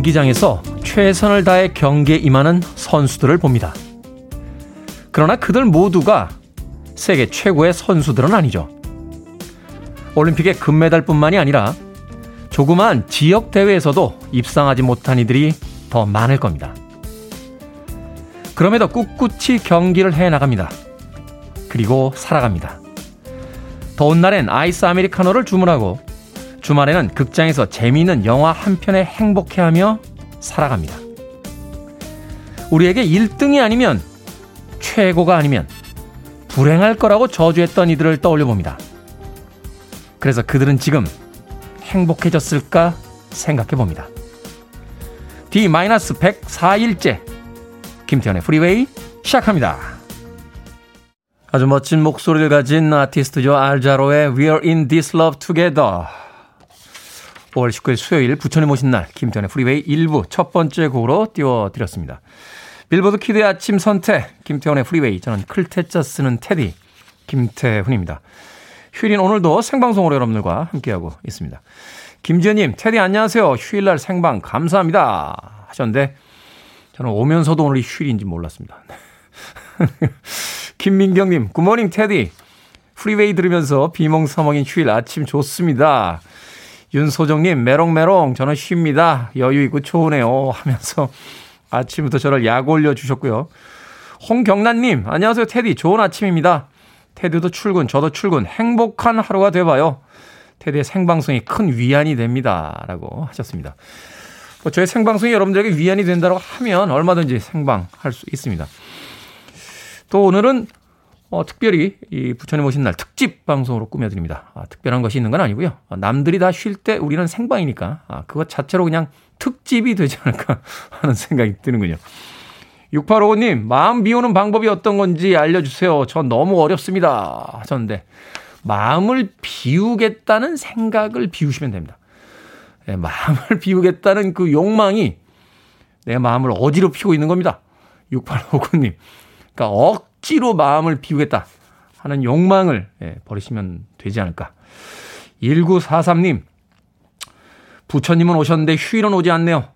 경기장에서 최선을 다해 경기에 임하는 선수들을 봅니다. 그러나 그들 모두가 세계 최고의 선수들은 아니죠. 올림픽의 금메달뿐만이 아니라 조그만 지역 대회에서도 입상하지 못한 이들이 더 많을 겁니다. 그럼에도 꿋꿋이 경기를 해 나갑니다. 그리고 살아갑니다. 더운 날엔 아이스 아메리카노를 주문하고 주말에는 극장에서 재미있는 영화 한 편에 행복해하며 살아갑니다. 우리에게 1등이 아니면 최고가 아니면 불행할 거라고 저주했던 이들을 떠올려 봅니다. 그래서 그들은 지금 행복해졌을까 생각해 봅니다. D-104일째 김태현의 프리웨이 시작합니다. 아주 멋진 목소리를 가진 아티스트죠. 알자로의 We're in this love together. 5월 19일 수요일 부처님 오신 날 김태훈의 프리웨이 1부 첫 번째 곡으로 띄워드렸습니다. 빌보드 kid의 아침 선택 김태훈의 프리웨이 저는 클 태 자 쓰는 테디 김태훈입니다. 휴일인 오늘도 생방송으로 여러분들과 함께하고 있습니다. 김지현님 테디 안녕하세요. 휴일날 생방 감사합니다 하셨는데 저는 오면서도 오늘이 휴일인지 몰랐습니다. 김민경님 good morning 테디 프리웨이 들으면서 비몽사몽인 휴일 아침 좋습니다. 윤소정님 메롱메롱 저는 쉽니다. 여유 있고 좋으네요 하면서 아침부터 저를 약 올려주셨고요. 홍경란님, 안녕하세요, 테디. 좋은 아침입니다. 테디도 출근, 저도 출근. 행복한 하루가 돼봐요. 테디의 생방송이 큰 위안이 됩니다. 라고 하셨습니다. 뭐 저의 생방송이 여러분들에게 위안이 된다고 하면 얼마든지 생방할 수 있습니다. 또 오늘은 어, 특별히 이 부처님 오신 날 특집 방송으로 꾸며드립니다. 아, 특별한 것이 있는 건 아니고요. 아, 남들이 다 쉴 때 우리는 생방이니까 아, 그것 자체로 그냥 특집이 되지 않을까 하는 생각이 드는군요. 6855님, 마음 비우는 방법이 어떤 건지 알려주세요. 전 너무 어렵습니다. 하셨는데, 마음을 비우겠다는 생각을 비우시면 됩니다. 네, 마음을 비우겠다는 그 욕망이 내 마음을 어지럽히고 있는 겁니다. 6859님. 그러니까 억 지로 마음을 비우겠다 하는 욕망을 예, 버리시면 되지 않을까. 1943님. 부처님은 오셨는데 휴일은 오지 않네요.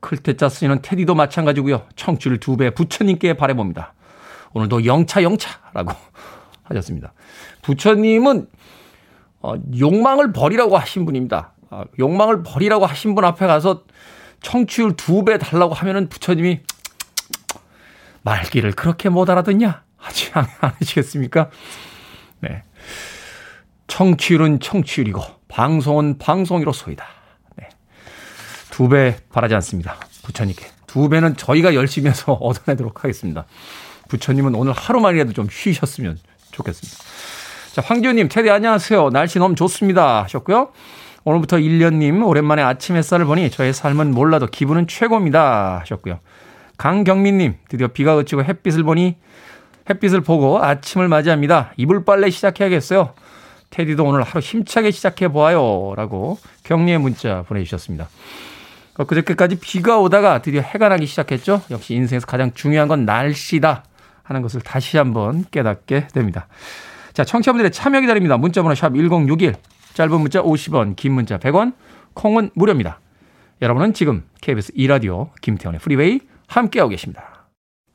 클테짜 쓰시는 테디도 마찬가지고요. 청취를 두 배 부처님께 바래봅니다. 오늘도 영차 영차라고 하셨습니다. 부처님은 어, 욕망을 버리라고 하신 분입니다. 어, 욕망을 버리라고 하신 분 앞에 가서 청취율 두 배 달라고 하면은 부처님이 말귀를 그렇게 못 알아듣냐? 하지 않으시겠습니까? 네. 청취율은 청취율이고 방송은 방송이로소이다. 두배 바라지 않습니다. 부처님께. 두 배는 저희가 열심히 해서 얻어내도록 하겠습니다. 부처님은 오늘 하루만이라도 좀 쉬셨으면 좋겠습니다. 자, 황지호님, 테디 안녕하세요. 날씨 너무 좋습니다. 하셨고요. 오늘부터 1년님, 오랜만에 아침 햇살을 보니 저의 삶은 몰라도 기분은 최고입니다. 하셨고요. 강경민님, 드디어 비가 그치고 햇빛을 보니 햇빛을 보고 아침을 맞이합니다. 이불 빨래 시작해야겠어요. 테디도 오늘 하루 힘차게 시작해 보아요. 라고 격려의 문자 보내주셨습니다. 어, 그저께까지 비가 오다가 드디어 해가 나기 시작했죠. 역시 인생에서 가장 중요한 건 날씨다 하는 것을 다시 한번 깨닫게 됩니다. 자, 청취자분들의 참여 기다립니다. 문자번호 샵 1061, 짧은 문자 50원, 긴 문자 100원, 콩은 무료입니다. 여러분은 지금 KBS 2라디오 김태훈의 프리웨이 함께하고 계십니다.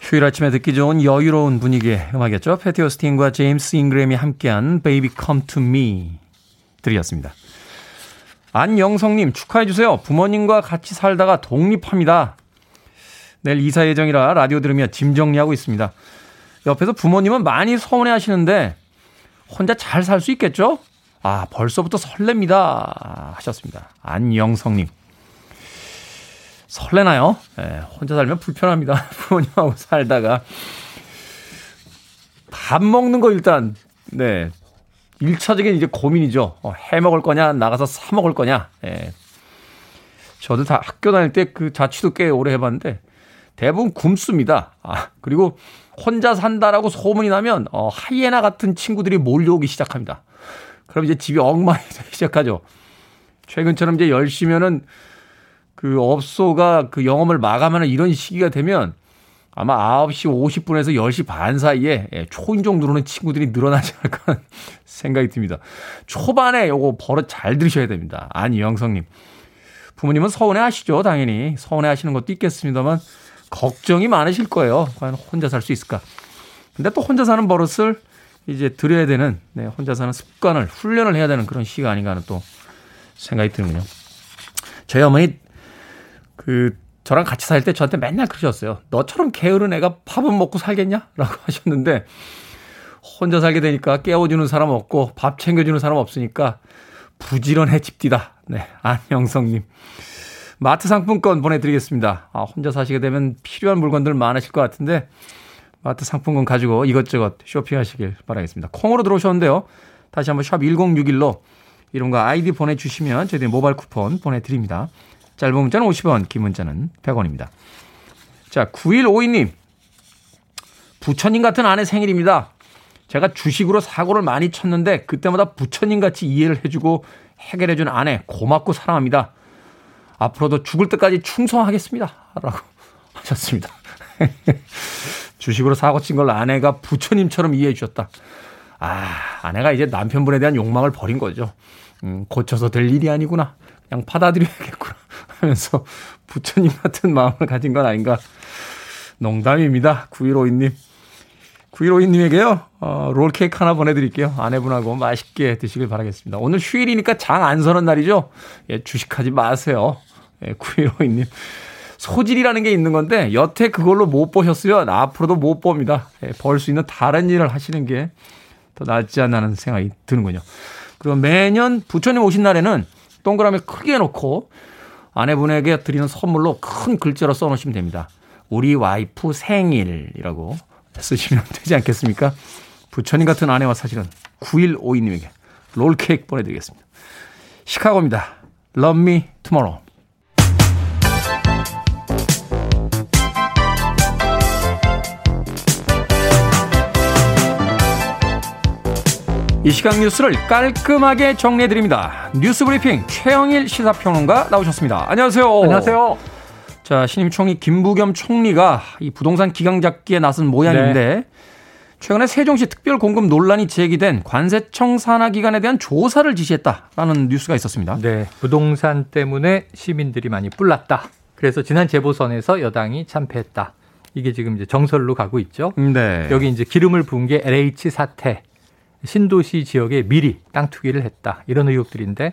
휴일 아침에 듣기 좋은 여유로운 분위기의 음악이었죠. 패티 오스틴과 제임스 잉그램이 함께한 Baby Come to Me 들이었습니다. 안영성님 축하해주세요. 부모님과 같이 살다가 독립합니다. 내일 이사 예정이라 라디오 들으며 짐 정리하고 있습니다. 옆에서 부모님은 많이 서운해 하시는데 혼자 잘 살 수 있겠죠? 아, 벌써부터 설렙니다. 하셨습니다. 안영성님. 설레나요? 예, 혼자 살면 불편합니다. 부모님하고 살다가. 밥 먹는 거 일단, 네. 1차적인 이제 고민이죠. 어, 해 먹을 거냐, 나가서 사 먹을 거냐. 예. 저도 다 학교 다닐 때 그 자취도 꽤 오래 해봤는데 대부분 굶습니다. 아, 그리고 혼자 산다라고 소문이 나면, 어, 하이에나 같은 친구들이 몰려오기 시작합니다. 그럼 이제 집이 엉망이 되기 시작하죠. 최근처럼 이제 10시면은 그 업소가 그 영업을 마감하는 이런 시기가 되면 아마 9시 50분에서 10시 반 사이에 예, 초인종 누르는 친구들이 늘어나지 않을까 생각이 듭니다. 초반에 요거 버릇 잘 들으셔야 됩니다. 아니, 영성님. 부모님은 서운해 하시죠, 당연히. 서운해 하시는 것도 있겠습니다만, 걱정이 많으실 거예요. 과연 혼자 살 수 있을까. 근데 또 혼자 사는 버릇을 이제 들여야 되는, 네, 혼자 사는 습관을 훈련을 해야 되는 그런 시기가 아닌가 하는 또 생각이 드는군요. 저희 어머니 그 저랑 같이 살 때 저한테 맨날 그러셨어요. 너처럼 게으른 애가 밥은 먹고 살겠냐? 라고 하셨는데 혼자 살게 되니까 깨워주는 사람 없고 밥 챙겨주는 사람 없으니까 부지런해 집디다. 네, 안영성님. 마트 상품권 보내드리겠습니다. 아, 혼자 사시게 되면 필요한 물건들 많으실 것 같은데 마트 상품권 가지고 이것저것 쇼핑하시길 바라겠습니다. 콩으로 들어오셨는데요. 다시 한번 샵 1061로 이름과 아이디 보내주시면 저희들이 모바일 쿠폰 보내드립니다. 짧은 문자는 50원, 긴 문자는 100원입니다. 자, 9152님. 부처님 같은 아내 생일입니다. 제가 주식으로 사고를 많이 쳤는데 그때마다 부처님 같이 이해를 해주고 해결해준 아내 고맙고 사랑합니다. 앞으로도 죽을 때까지 충성하겠습니다. 라고 하셨습니다. 주식으로 사고 친 걸 아내가 부처님처럼 이해해 주셨다. 아, 아내가 이제 남편분에 대한 욕망을 버린 거죠. 음, 고쳐서 될 일이 아니구나. 그냥 받아들여야겠구나 하면서 부처님 같은 마음을 가진 건 아닌가. 농담입니다. 9152님. 9152님에게요, 어, 롤케이크 하나 보내드릴게요. 아내분하고 맛있게 드시길 바라겠습니다. 오늘 휴일이니까 장 안 서는 날이죠? 예, 주식하지 마세요. 예, 9152님. 소질이라는 게 있는 건데, 여태 그걸로 못 보셨으면 앞으로도 못 봅니다. 예, 벌수 있는 다른 일을 하시는 게 더 낫지 않나 하는 생각이 드는군요. 그리고 매년 부처님 오신 날에는 동그라미 크게 놓고 아내분에게 드리는 선물로 큰 글자로 써놓으시면 됩니다. 우리 와이프 생일이라고 쓰시면 되지 않겠습니까? 부처님 같은 아내와 사실은 9152님에게 롤케이크 보내드리겠습니다. 시카고입니다. Love me tomorrow. 이 시각 뉴스를 깔끔하게 정리해드립니다. 뉴스 브리핑 최영일 시사평론가 나오셨습니다. 안녕하세요. 안녕하세요. 자, 신임 총리 김부겸 총리가 이 부동산 기강 잡기에 나선 모양인데 네. 최근에 세종시 특별 공급 논란이 제기된 관세청 산하 기관에 대한 조사를 지시했다라는 뉴스가 있었습니다. 네, 부동산 때문에 시민들이 많이 뿔났다. 그래서 지난 재보선에서 여당이 참패했다. 이게 지금 이제 정설로 가고 있죠. 네. 여기 이제 기름을 부은 게 LH 사태, 신도시 지역에 미리 땅 투기를 했다. 이런 의혹들인데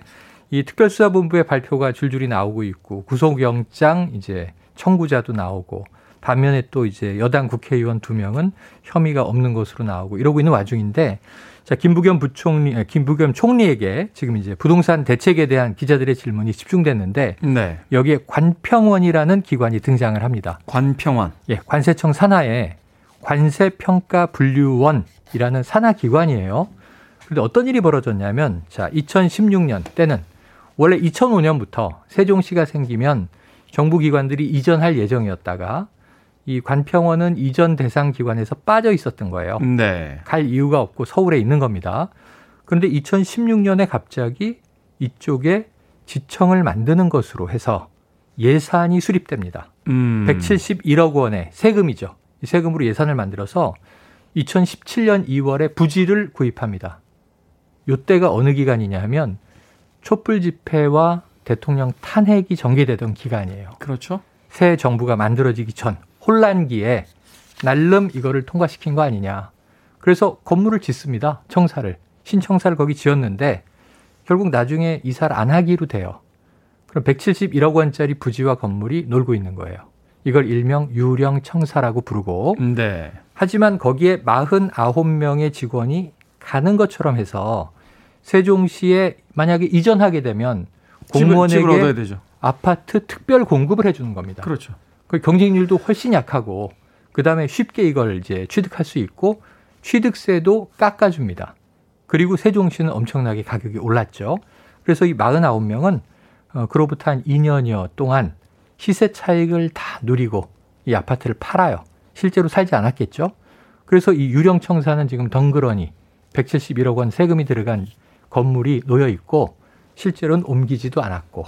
이 특별수사본부의 발표가 줄줄이 나오고 있고 구속영장 이제 청구자도 나오고 반면에 또 이제 여당 국회의원 두 명은 혐의가 없는 것으로 나오고 이러고 있는 와중인데 자 김부겸 부총리 김부겸 총리에게 지금 이제 부동산 대책에 대한 기자들의 질문이 집중됐는데 네. 여기에 관평원이라는 기관이 등장을 합니다. 관평원. 예, 관세청 산하에 관세평가분류원이라는 산하기관이에요. 그런데 어떤 일이 벌어졌냐면, 자, 2016년 때는 원래 2005년부터 세종시가 생기면 정부기관들이 이전할 예정이었다가 이 관평원은 이전 대상 기관에서 빠져 있었던 거예요. 네. 갈 이유가 없고 서울에 있는 겁니다. 그런데 2016년에 갑자기 이쪽에 지청을 만드는 것으로 해서 예산이 수립됩니다. 음. 171억 원의 세금이죠. 이 세금으로 예산을 만들어서 2017년 2월에 부지를 구입합니다. 요때가 어느 기간이냐 하면 촛불 집회와 대통령 탄핵이 전개되던 기간이에요. 그렇죠. 새 정부가 만들어지기 전 혼란기에 날름 이거를 통과시킨 거 아니냐. 그래서 건물을 짓습니다. 청사를. 신청사를 거기 지었는데 결국 나중에 이사를 안 하기로 돼요. 그럼 171억 원짜리 부지와 건물이 놀고 있는 거예요. 이걸 일명 유령 청사라고 부르고 네. 하지만 거기에 49명의 직원이 가는 것처럼 해서 세종시에 만약에 이전하게 되면 공무원에게 아파트 특별 공급을 해주는 겁니다. 그렇죠. 그 경쟁률도 훨씬 약하고 그 다음에 쉽게 이걸 이제 취득할 수 있고 취득세도 깎아줍니다. 그리고 세종시는 엄청나게 가격이 올랐죠. 그래서 이 49명은 어, 그로부터 한 2년여 동안 시세 차익을 다 누리고 이 아파트를 팔아요. 실제로 살지 않았겠죠. 그래서 이 유령 청사는 지금 덩그러니 171억 원 세금이 들어간 건물이 놓여 있고 실제로는 옮기지도 않았고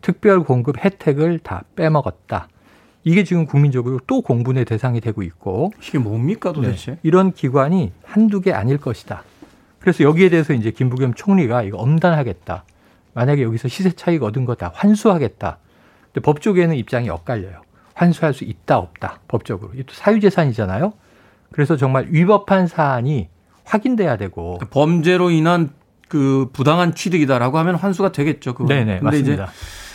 특별 공급 혜택을 다 빼먹었다. 이게 지금 국민적으로 또 공분의 대상이 되고 있고 이게 뭡니까 도대체? 네, 이런 기관이 한두 개 아닐 것이다. 그래서 여기에 대해서 이제 김부겸 총리가 이거 엄단하겠다. 만약에 여기서 시세 차익 얻은 거 다 환수하겠다. 근데 법조계는 입장이 엇갈려요. 환수할 수 있다 없다 법적으로. 이또 사유재산이잖아요. 그래서 정말 위법한 사안이 확인돼야 되고 그러니까 범죄로 인한 그 부당한 취득이다라고 하면 환수가 되겠죠. 그거. 네네 맞습니다. 이제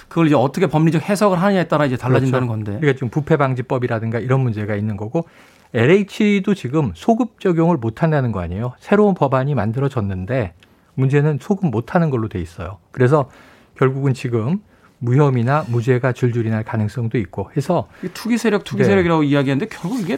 그걸 이제 어떻게 법리적 해석을 하느냐에 따라 이제 달라진다는 그렇죠. 건데. 그러니까 지금 부패방지법이라든가 이런 문제가 있는 거고 LH도 지금 소급 적용을 못 한다는 거 아니에요. 새로운 법안이 만들어졌는데 문제는 소급 못 하는 걸로 돼 있어요. 그래서 결국은 지금 무혐의나 무죄가 줄줄이 날 가능성도 있고 해서 투기 세력, 투기 네. 세력이라고 이야기하는데 결국 이게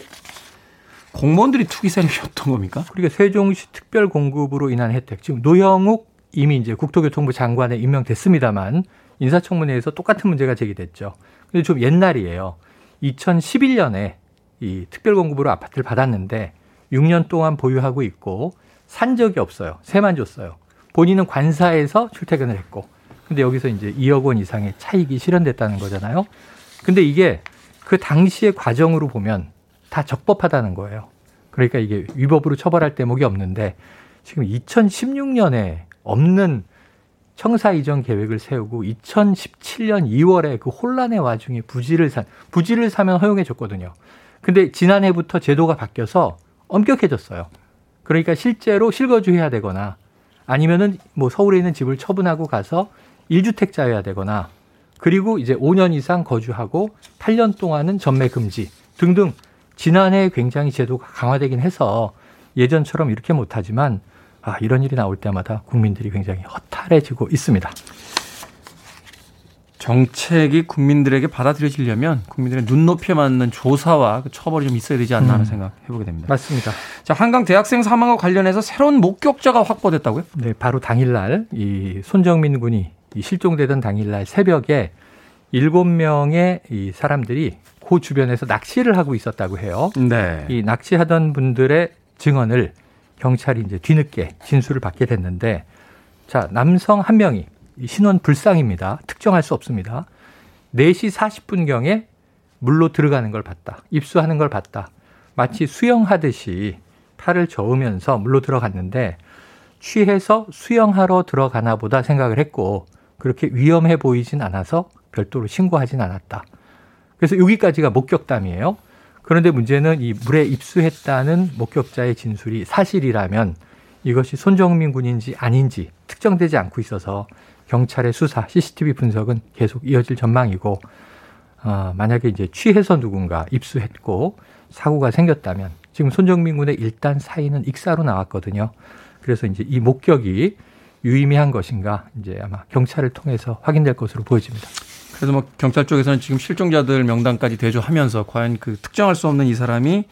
공무원들이 투기 세력이었던 겁니까? 그러니까 세종시 특별 공급으로 인한 혜택 지금 노영욱 이미 이제 국토교통부 장관에 임명됐습니다만 인사청문회에서 똑같은 문제가 제기됐죠. 근데 좀 옛날이에요. 2011년에 이 특별 공급으로 아파트를 받았는데 6년 동안 보유하고 있고 산 적이 없어요. 세만 줬어요. 본인은 관사에서 출퇴근을 했고. 근데 여기서 이제 2억 원 이상의 차익이 실현됐다는 거잖아요. 근데 이게 그 당시의 과정으로 보면 다 적법하다는 거예요. 그러니까 이게 위법으로 처벌할 대목이 없는데 지금 2016년에 없는 청사 이전 계획을 세우고 2017년 2월에 그 혼란의 와중에 부지를 산 부지를 사면 허용해 줬거든요. 근데 지난해부터 제도가 바뀌어서 엄격해졌어요. 그러니까 실제로 실거주해야 되거나 아니면은 뭐 서울에 있는 집을 처분하고 가서 1주택자여야 되거나 그리고 이제 5년 이상 거주하고 8년 동안은 전매 금지 등등 지난해 굉장히 제도가 강화되긴 해서 예전처럼 이렇게 못하지만 아, 이런 일이 나올 때마다 국민들이 굉장히 허탈해지고 있습니다. 정책이 국민들에게 받아들여지려면 국민들의 눈높이에 맞는 조사와 그 처벌이 좀 있어야 되지 않나 하는 음. 생각 해보게 됩니다. 맞습니다. 자, 한강 대학생 사망과 관련해서 새로운 목격자가 확보됐다고요? 네, 바로 당일날 이 손정민 군이 이 실종되던 당일날 새벽에 일곱 명의 이 사람들이 그 주변에서 낚시를 하고 있었다고 해요. 네. 이 낚시하던 분들의 증언을 경찰이 이제 뒤늦게 진술을 받게 됐는데 자, 남성 한 명이 이 신원 불상입니다. 특정할 수 없습니다. 4시 40분경에 물로 들어가는 걸 봤다. 입수하는 걸 봤다. 마치 수영하듯이 팔을 저으면서 물로 들어갔는데 취해서 수영하러 들어가나 보다 생각을 했고 그렇게 위험해 보이진 않아서 별도로 신고하진 않았다. 그래서 여기까지가 목격담이에요. 그런데 문제는 이 물에 입수했다는 목격자의 진술이 사실이라면 이것이 손정민 군인지 아닌지 특정되지 않고 있어서 경찰의 수사, CCTV 분석은 계속 이어질 전망이고 어, 만약에 이제 취해서 누군가 입수했고 사고가 생겼다면 지금 손정민 군의 일단 사인은 익사로 나왔거든요. 그래서 이제 이 목격이 유의미한 것인가 이제 아마 경찰을 통해서 확인될 것으로 보여집니다. 그래서 뭐 경찰 쪽에서는 지금 실종자들 명단까지 대조하면서 과연 그 특정할 수 없는 이 사람이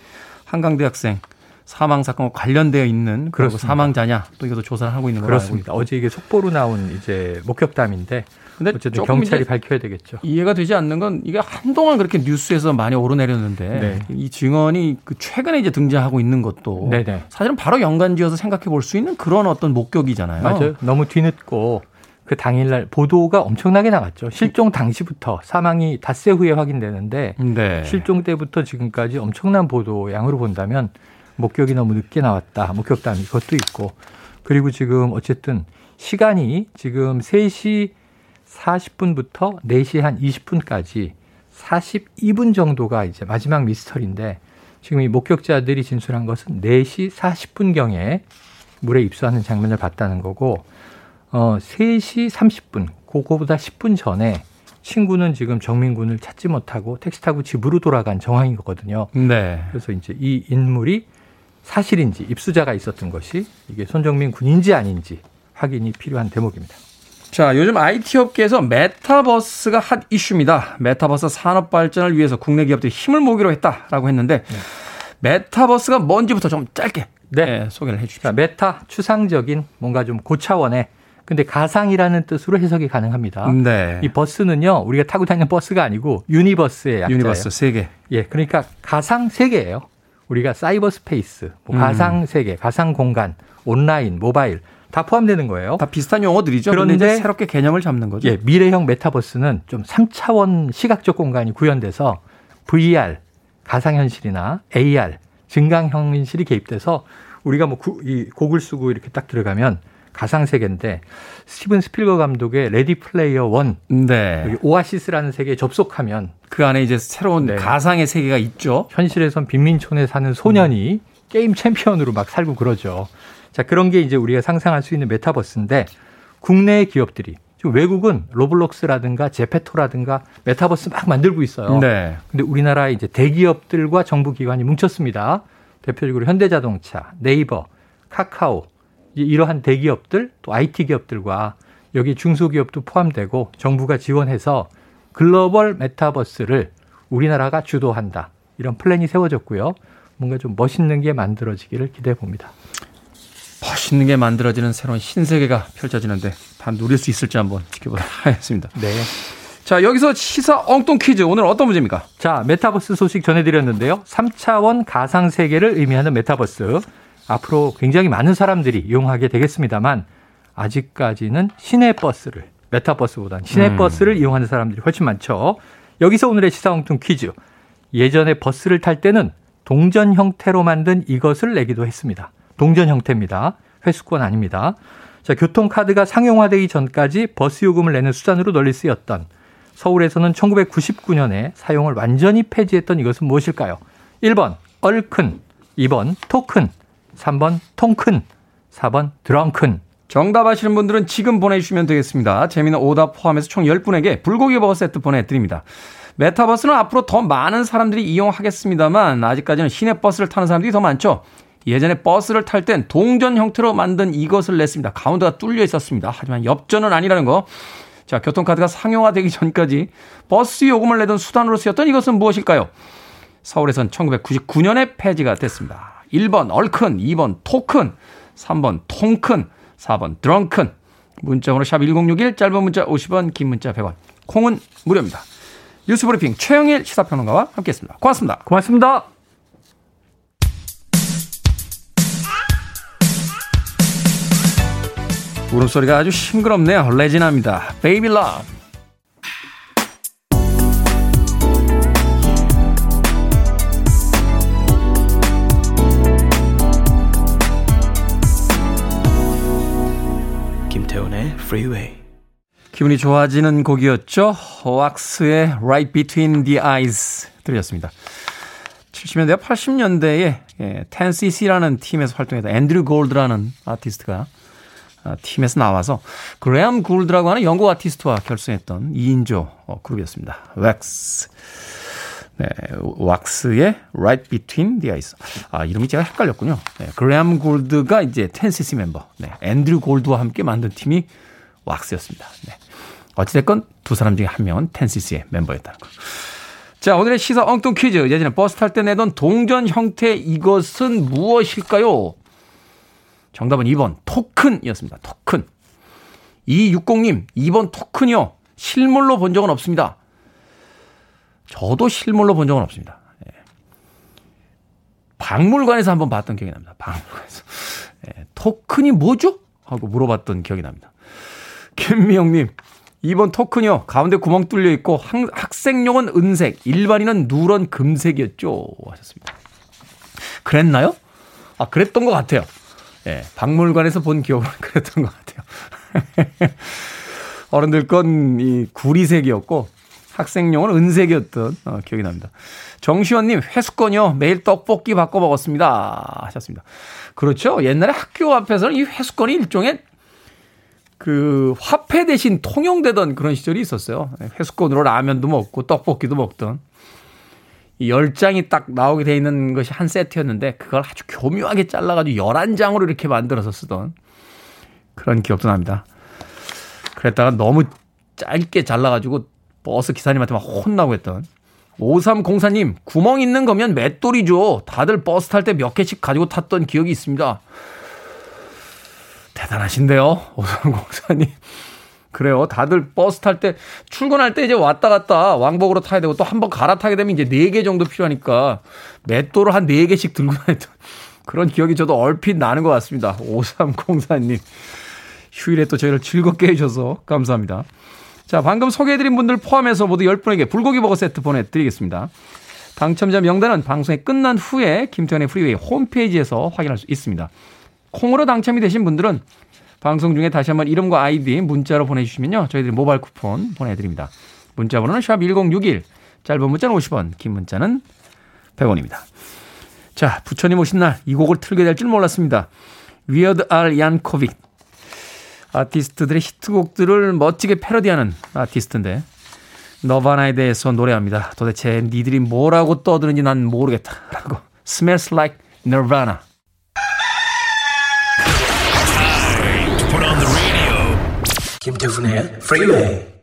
한강 대 학생 사망 사건과 관련되어 있는 그리고 그렇습니다. 사망자냐 또 이것도 조사를 하고 있는 거로 그렇습니다. 어제 이게 속보로 나온 이제 목격담인데 근데 어쨌든 경찰이 밝혀야 되겠죠. 이해가 되지 않는 건 이게 한동안 그렇게 뉴스에서 많이 오르내렸는데 네. 이 증언이 그 최근에 이제 등장하고 있는 것도 네네. 사실은 바로 연관지어서 생각해 볼 수 있는 그런 어떤 목격이잖아요. 맞아요. 너무 뒤늦고 그 당일날 보도가 엄청나게 나왔죠. 실종 당시부터 사망이 닷새 후에 확인되는데 네. 실종 때부터 지금까지 엄청난 보도 양으로 본다면 목격이 너무 늦게 나왔다. 목격담 이것도 있고 그리고 지금 어쨌든 시간이 지금 3시 40분부터 4시 한 20분까지 42분 정도가 이제 마지막 미스터리인데 지금 이 목격자들이 진술한 것은 4시 40분경에 물에 입수하는 장면을 봤다는 거고 어 3시 30분 그거보다 10분 전에 친구는 지금 정민군을 찾지 못하고 택시 타고 집으로 돌아간 정황인 거거든요. 네. 그래서 이제 이 인물이 사실인지 입수자가 있었던 것이 이게 손정민 군인지 아닌지 확인이 필요한 대목입니다. 자, 요즘 IT 업계에서 메타버스가 핫 이슈입니다. 메타버스 산업 발전을 위해서 국내 기업들이 힘을 모으기로 했다라고 했는데 네. 메타버스가 뭔지부터 좀 짧게 네. 네, 소개를 해 주십시오. 메타 추상적인 뭔가 좀 고차원의 근데 가상이라는 뜻으로 해석이 가능합니다. 네. 이 버스는요, 우리가 타고 다니는 버스가 아니고 유니버스의 약자예요. 유니버스 세계. 예, 그러니까 가상 세계예요. 우리가 사이버 스페이스, 뭐 음. 가상 세계, 가상 공간, 온라인, 모바일 다 포함되는 거예요. 다 비슷한 용어들이죠. 그런데 새롭게 개념을 잡는 거죠. 예, 미래형 메타버스는 좀 3차원 시각적 공간이 구현돼서 VR, 가상현실이나 AR, 증강현실이 개입돼서 우리가 뭐 이 고글 쓰고 이렇게 딱 들어가면 가상 세계인데 스티븐 스필버그 감독의 레디 플레이어 원 네. 오아시스라는 세계에 접속하면 그 안에 이제 새로운 네. 가상의 세계가 있죠. 현실에선 빈민촌에 사는 소년이 음. 게임 챔피언으로 막 살고 그러죠. 자, 그런 게 이제 우리가 상상할 수 있는 메타버스인데 국내 기업들이 지금 외국은 로블록스라든가 제페토라든가 메타버스 막 만들고 있어요. 네. 근데 우리나라 이제 대기업들과 정부 기관이 뭉쳤습니다. 대표적으로 현대자동차, 네이버, 카카오, 이러한 대기업들 또 IT 기업들과 여기 중소기업도 포함되고 정부가 지원해서 글로벌 메타버스를 우리나라가 주도한다. 이런 플랜이 세워졌고요. 뭔가 좀 멋있는 게 만들어지기를 기대해 봅니다. 멋있는 게 만들어지는 새로운 신세계가 펼쳐지는데 다 누릴 수 있을지 한번 지켜보도록 하겠습니다. 네. 자, 여기서 시사 엉뚱 퀴즈. 오늘 어떤 문제입니까? 자, 메타버스 소식 전해드렸는데요. 3차원 가상세계를 의미하는 메타버스. 앞으로 굉장히 많은 사람들이 이용하게 되겠습니다만 아직까지는 시내 버스를 메타버스보다는 시내버스를 음. 이용하는 사람들이 훨씬 많죠. 여기서 오늘의 시사홍뚱 퀴즈. 예전에 버스를 탈 때는 동전 형태로 만든 이것을 내기도 했습니다. 동전 형태입니다. 회수권 아닙니다. 자, 교통카드가 상용화되기 전까지 버스 요금을 내는 수단으로 널리 쓰였던 서울에서는 1999년에 사용을 완전히 폐지했던 이것은 무엇일까요? 1번 얼큰, 2번 토큰, 3번 통큰, 4번 드렁큰. 정답 아시는 분들은 지금 보내주시면 되겠습니다. 재미는 오답 포함해서 총 10분에게 불고기 버거 세트 보내드립니다. 메타버스는 앞으로 더 많은 사람들이 이용하겠습니다만 아직까지는 시내 버스를 타는 사람들이 더 많죠. 예전에 버스를 탈 땐 동전 형태로 만든 이것을 냈습니다. 가운데가 뚫려 있었습니다. 하지만 엽전은 아니라는 거. 자, 교통카드가 상용화되기 전까지 버스 요금을 내던 수단으로 쓰였던 이것은 무엇일까요? 서울에선 1999년에 폐지가 됐습니다. 1번 얼큰, 2번 토큰, 3번 통큰, 4번 드렁큰. 문자번호 샵 1061, 짧은 문자 50원, 긴 문자 100원. 콩은 무료입니다. 뉴스 브리핑 최영일 시사평론가와 함께했습니다. 고맙습니다. 고맙습니다. 울음소리가 아주 싱그럽네요. 레지나입니다. Baby Love. Freeway. 기분이 좋아지는 곡이었죠. 왁스의 Right Between the Eyes 들으셨습니다. 70년대, 80년대에 예, 10cc라는 팀에서 활동했던 앤드류 골드라는 아티스트가 아, 팀에서 나와서 그레암 골드라고 하는 영국 아티스트와 결성했던 2인조 어, 그룹이었습니다. 왁스. 네, 왁스의 Right Between the Eyes. 아, 이름이 제가 헷갈렸군요. 네, 그레암 골드가 이제 10cc 멤버, 네, 앤드류 골드와 함께 만든 팀이 왁스였습니다. 네. 어찌됐건 두 사람 중에 한 명은 텐시스의 멤버였다는 거. 자, 오늘의 시사 엉뚱 퀴즈. 예전에 버스 탈 때 내던 동전 형태 이것은 무엇일까요? 정답은 2번 토큰이었습니다. 토큰. 260님, 2번 토큰이요. 실물로 본 적은 없습니다. 저도 실물로 본 적은 없습니다. 예. 박물관에서 한번 봤던 기억이 납니다. 박물관에서. 예. 토큰이 뭐죠? 하고 물어봤던 기억이 납니다. 김미영님, 2번 토큰이요. 가운데 구멍 뚫려 있고 학생용은 은색, 일반인은 누런 금색이었죠. 하셨습니다. 그랬나요? 아, 그랬던 것 같아요. 예, 박물관에서 본 기억은 그랬던 것 같아요. 어른들 건 이 구리색이었고 학생용은 은색이었던 어, 기억이 납니다. 정시원님 회수권이요. 매일 떡볶이 바꿔 먹었습니다. 하셨습니다. 그렇죠. 옛날에 학교 앞에서는 이 회수권이 일종의 그 화폐 대신 통용되던 그런 시절이 있었어요. 회수권으로 라면도 먹고 떡볶이도 먹던. 이 10장이 딱 나오게 돼 있는 것이 한 세트였는데 그걸 아주 교묘하게 잘라가지고 11장으로 이렇게 만들어서 쓰던 그런 기억도 납니다. 그랬다가 너무 짧게 잘라가지고 버스 기사님한테 막 혼나고 했던 5304님, 구멍 있는 거면 맷돌이죠. 다들 버스 탈 때 몇 개씩 가지고 탔던 기억이 있습니다. 대단하신데요, 5304님. 그래요. 다들 버스 탈 때, 출근할 때 이제 왔다 갔다 왕복으로 타야 되고 또 한 번 갈아타게 되면 이제 4개 정도 필요하니까 맷돌을 한 4개씩 들고 다녔던 그런 기억이 저도 얼핏 나는 것 같습니다. 5304님. 휴일에 또 저희를 즐겁게 해주셔서 감사합니다. 자, 방금 소개해드린 분들 포함해서 모두 10분에게 불고기 버거 세트 보내드리겠습니다. 당첨자 명단은 방송이 끝난 후에 김태훈의 프리웨이 홈페이지에서 확인할 수 있습니다. 콩으로 당첨이 되신 분들은 방송 중에 다시 한번 이름과 아이디 문자로 보내주시면요. 저희들이 모바일 쿠폰 보내드립니다. 문자 번호는 샵 1061, 짧은 문자는 50원, 긴 문자는 100원입니다. 자, 부처님 오신 날 이 곡을 틀게 될 줄 몰랐습니다. 위어드 알 얀코빅 아티스트들의 히트곡들을 멋지게 패러디하는 아티스트인데 너바나에 대해서 노래합니다. 도대체 니들이 뭐라고 떠드는지 난 모르겠다. 라고 Smells like Nirvana. 김태훈의 Freeway.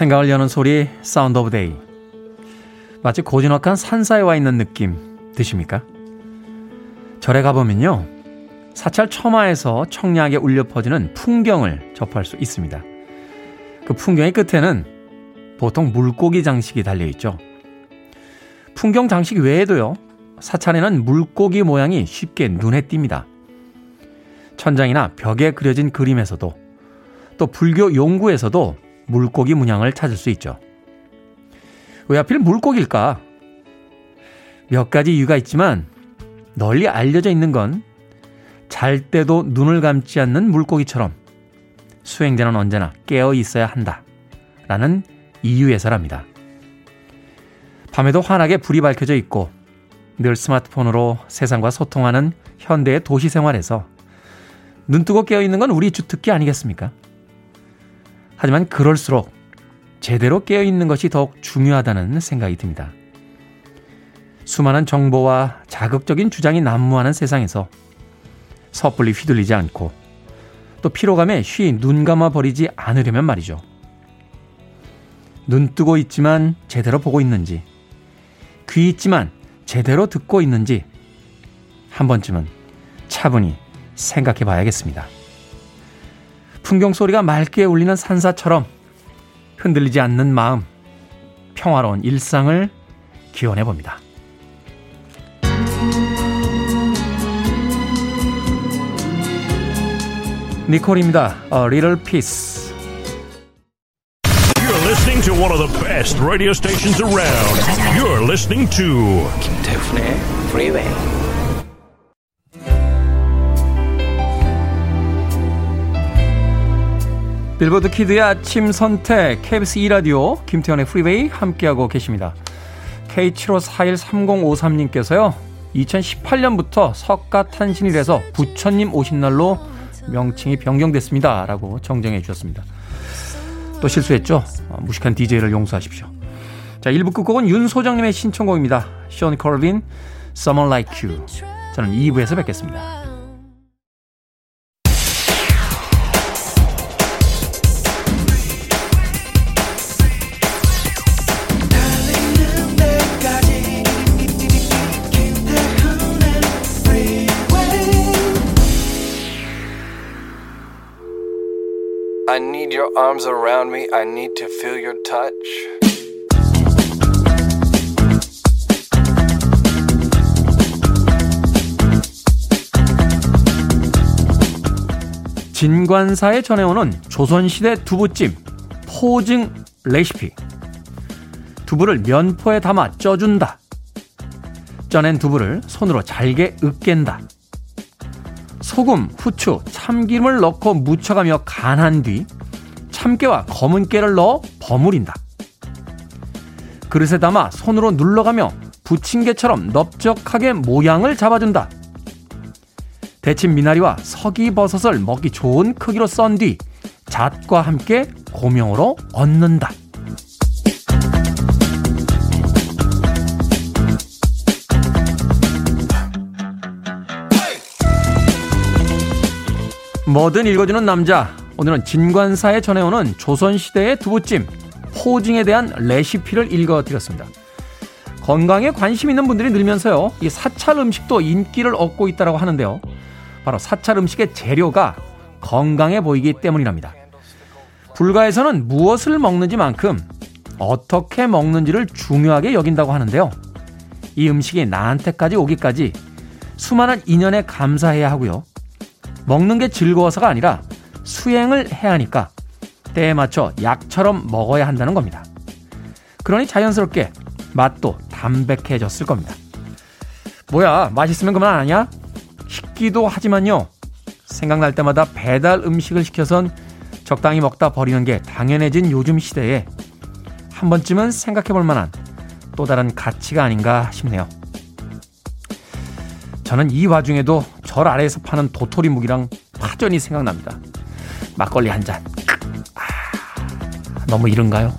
생각을 여는 소리 Sound of Day 마치 고즈넉한 산사에 와 있는 느낌 드십니까? 절에 가보면요 사찰 처마에서 청량하게 울려 퍼지는 풍경을 접할 수 있습니다. 그 풍경의 끝에는 보통 물고기 장식이 달려있죠. 풍경 장식 외에도요 사찰에는 물고기 모양이 쉽게 눈에 띕니다. 천장이나 벽에 그려진 그림에서도 또 불교 용구에서도 물고기 문양을 찾을 수 있죠. 왜 하필 물고기일까? 몇 가지 이유가 있지만 널리 알려져 있는 건 잘 때도 눈을 감지 않는 물고기처럼 수행자는 언제나 깨어 있어야 한다. 라는 이유에서랍니다. 밤에도 환하게 불이 밝혀져 있고 늘 스마트폰으로 세상과 소통하는 현대의 도시 생활에서 눈 뜨고 깨어 있는 건 우리 주특기 아니겠습니까? 하지만 그럴수록 제대로 깨어있는 것이 더욱 중요하다는 생각이 듭니다. 수많은 정보와 자극적인 주장이 난무하는 세상에서 섣불리 휘둘리지 않고 또 피로감에 쉬 눈 감아 버리지 않으려면 말이죠. 눈 뜨고 있지만 제대로 보고 있는지, 귀 있지만 제대로 듣고 있는지 한 번쯤은 차분히 생각해 봐야겠습니다. 풍경 소리가 맑게 울리는 산사처럼 흔들리지 않는 마음, 평화로운 일상을 기원해 봅니다. 니콜입니다. A Little Piece. You're listening to one of the best radio stations around. You're listening to 김태훈의 Freeway. 빌보드 키드의 아침 선택 KBS 2라디오 김태훈의 프리웨이 함께하고 계십니다. K75413053님께서요. 2018년부터 석가탄신일에서 부처님 오신 날로 명칭이 변경됐습니다. 라고 정정해 주셨습니다. 또 실수했죠? 어, 무식한 DJ를 용서하십시오. 자, 1부 끝곡은 윤소정님의 신청곡입니다. 션 컬빈, Someone Like You. 저는 2부에서 뵙겠습니다. I need your arms around me. I need to feel your touch. 진관사에 전해오는 조선시대 두부찜 포징 레시피 두부를 면포에 담아 쪄준다 쪄낸 두부를 손으로 잘게 으깬다 소금, 후추, 참기름을 넣고 무쳐가며 간한 뒤 참깨와 검은 깨를 넣어 버무린다. 그릇에 담아 손으로 눌러가며 부침개처럼 넓적하게 모양을 잡아준다. 데친 미나리와 서기버섯을 먹기 좋은 크기로 썬 뒤 잣과 함께 고명으로 얹는다. 뭐든 읽어주는 남자. 오늘은 진관사에 전해오는 조선시대의 두부찜, 포징에 대한 레시피를 읽어드렸습니다. 건강에 관심 있는 분들이 늘면서요, 이 사찰 음식도 인기를 얻고 있다고 하는데요. 바로 사찰 음식의 재료가 건강해 보이기 때문이랍니다. 불가에서는 무엇을 먹는지만큼 어떻게 먹는지를 중요하게 여긴다고 하는데요. 이 음식이 나한테까지 오기까지 수많은 인연에 감사해야 하고요. 먹는 게 즐거워서가 아니라 수행을 해야 하니까 때에 맞춰 약처럼 먹어야 한다는 겁니다. 그러니 자연스럽게 맛도 담백해졌을 겁니다. 뭐야, 맛있으면 그만 아니야? 싶기도 하지만요. 생각날 때마다 배달 음식을 시켜선 적당히 먹다 버리는 게 당연해진 요즘 시대에 한 번쯤은 생각해 볼 만한 또 다른 가치가 아닌가 싶네요. 저는 이 와중에도 절 아래에서 파는 도토리 묵이랑 파전이 생각납니다. 막걸리 한 잔. 아, 너무 이른가요?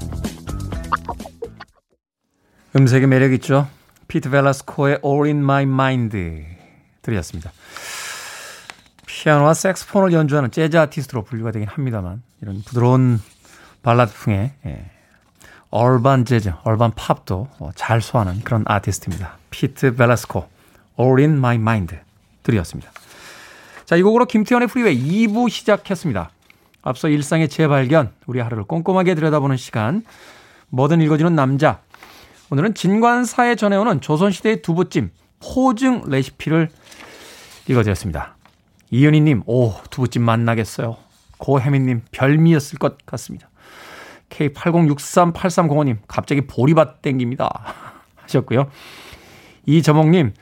음색의 매력 있죠? 피트 벨라스코의 All in My Mind 들으셨습니다. 피아노와 색스폰을 연주하는 재즈 아티스트로 분류가 되긴 합니다만 이런 부드러운 발라드풍의 예, urban 재즈, urban 팝도 잘 소화하는 그런 아티스트입니다. 피트 벨라스코, All in My Mind 들으셨습니다. 자, 이 곡으로 김태훈의 프리웨이 2부 시작했습니다. 앞서 일상의 재발견, 우리 하루를 꼼꼼하게 들여다보는 시간, 뭐든 읽어주는 남자. 오늘은 진관사에 전해오는 조선시대의 두부찜, 포증 레시피를 읽어드렸습니다. 이은희님, 오, 두부찜 만나겠어요. 고혜민님, 별미였을 것 같습니다. K80638305님, 갑자기 보리밭 땡깁니다. 하셨고요. 이저목님,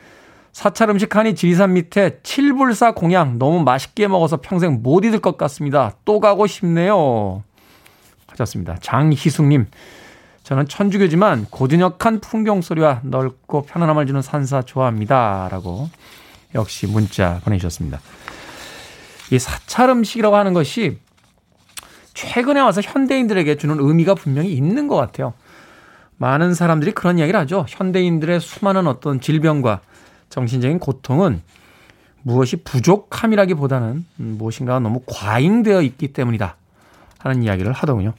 사찰 음식 하니 지리산 밑에 칠불사 공양 너무 맛있게 먹어서 평생 못 잊을 것 같습니다. 또 가고 싶네요. 하셨습니다. 장희숙님, 저는 천주교지만 고즈넉한 풍경 소리와 넓고 편안함을 주는 산사 좋아합니다. 라고 역시 문자 보내주셨습니다. 이 사찰 음식이라고 하는 것이 최근에 와서 현대인들에게 주는 의미가 분명히 있는 것 같아요. 많은 사람들이 그런 이야기를 하죠. 현대인들의 수많은 어떤 질병과 정신적인 고통은 무엇이 부족함이라기보다는 무엇인가 너무 과잉되어 있기 때문이다 하는 이야기를 하더군요.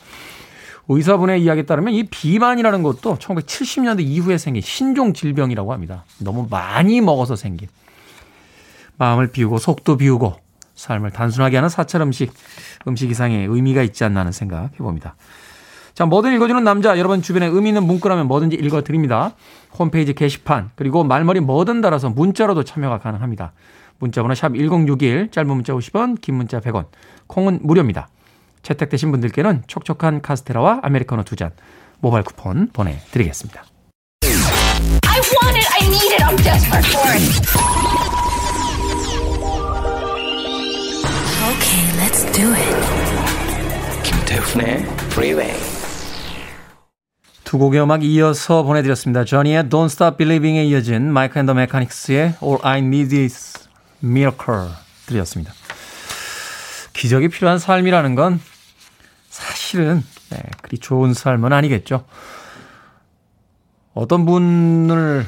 의사분의 이야기에 따르면 이 비만이라는 것도 1970년대 이후에 생긴 신종 질병이라고 합니다. 너무 많이 먹어서 생긴. 마음을 비우고 속도 비우고 삶을 단순하게 하는 사찰 음식, 음식 이상의 의미가 있지 않나 하는 생각 해봅니다. 자, 뭐든 읽어주는 남자, 여러분 주변에 의미 있는 문구라면 뭐든지 읽어드립니다. 홈페이지 게시판, 그리고 말머리 뭐든 달아서 문자로도 참여가 가능합니다. 문자번호 샵 1061, 짧은 문자 50원, 긴 문자 100원, 콩은 무료입니다. 채택되신 분들께는 촉촉한 카스테라와 아메리카노 두 잔, 모바일 쿠폰 보내드리겠습니다. I want it, I need it, I'm desperate for it. Okay, let's do it. 김태훈의 Freeway. 두 곡의 음악 이어서 보내드렸습니다. 저니의 Don't Stop Believing에 이어진 마이크 앤더 메카닉스의 All I Need Is Miracle 들이었습니다. 기적이 필요한 삶이라는 건 사실은 네, 그리 좋은 삶은 아니겠죠. 어떤 분을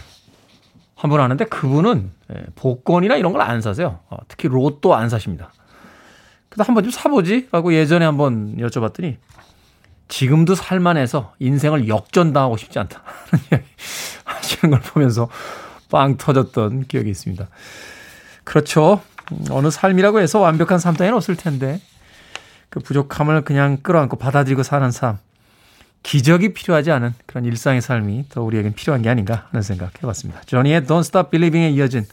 한 분 아는데 그분은 네, 복권이나 이런 걸 안 사세요. 어, 특히 로또 안 사십니다. 그래도 한번 좀 사보지? 라고 예전에 한번 여쭤봤더니 지금도 살만해서 인생을 역전당하고 싶지 않다. 하시는 걸 보면서 빵 터졌던 기억이 있습니다. 그렇죠. 어느 삶이라고 해서 완벽한 삶 따위는 없을 텐데 그 부족함을 그냥 끌어안고 받아들이고 사는 삶. 기적이 필요하지 않은 그런 일상의 삶이 더 우리에겐 필요한 게 아닌가 하는 생각 해봤습니다. 조니의 Don't Stop Believing에 이어진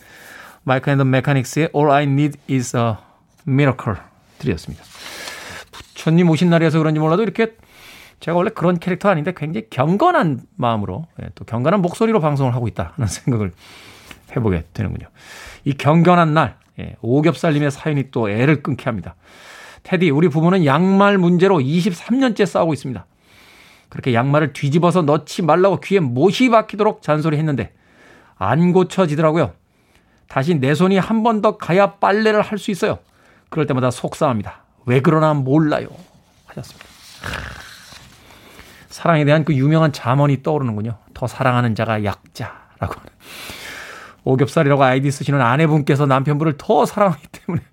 마이크 앤더 메카닉스의 All I Need Is a Miracle 드렸습니다. 부처님 오신 날이어서 그런지 몰라도 이렇게 제가 원래 그런 캐릭터 아닌데 굉장히 경건한 마음으로 예, 또 경건한 목소리로 방송을 하고 있다 하는 생각을 해보게 되는군요. 이 경건한 날 예, 오겹살님의 사연이 또 애를 끊게 합니다. 테디, 우리 부부는 양말 문제로 23년째 싸우고 있습니다. 그렇게 양말을 뒤집어서 넣지 말라고 귀에 못이 박히도록 잔소리했는데 안 고쳐지더라고요. 다시 내 손이 한 번 더 가야 빨래를 할 수 있어요. 그럴 때마다 속상합니다. 왜 그러나 몰라요. 하셨습니다. 사랑에 대한 그 유명한 잠언이 떠오르는군요. 더 사랑하는 자가 약자라고 하는. 오겹살이라고 아이디 쓰시는 아내분께서 남편분을 더 사랑하기 때문에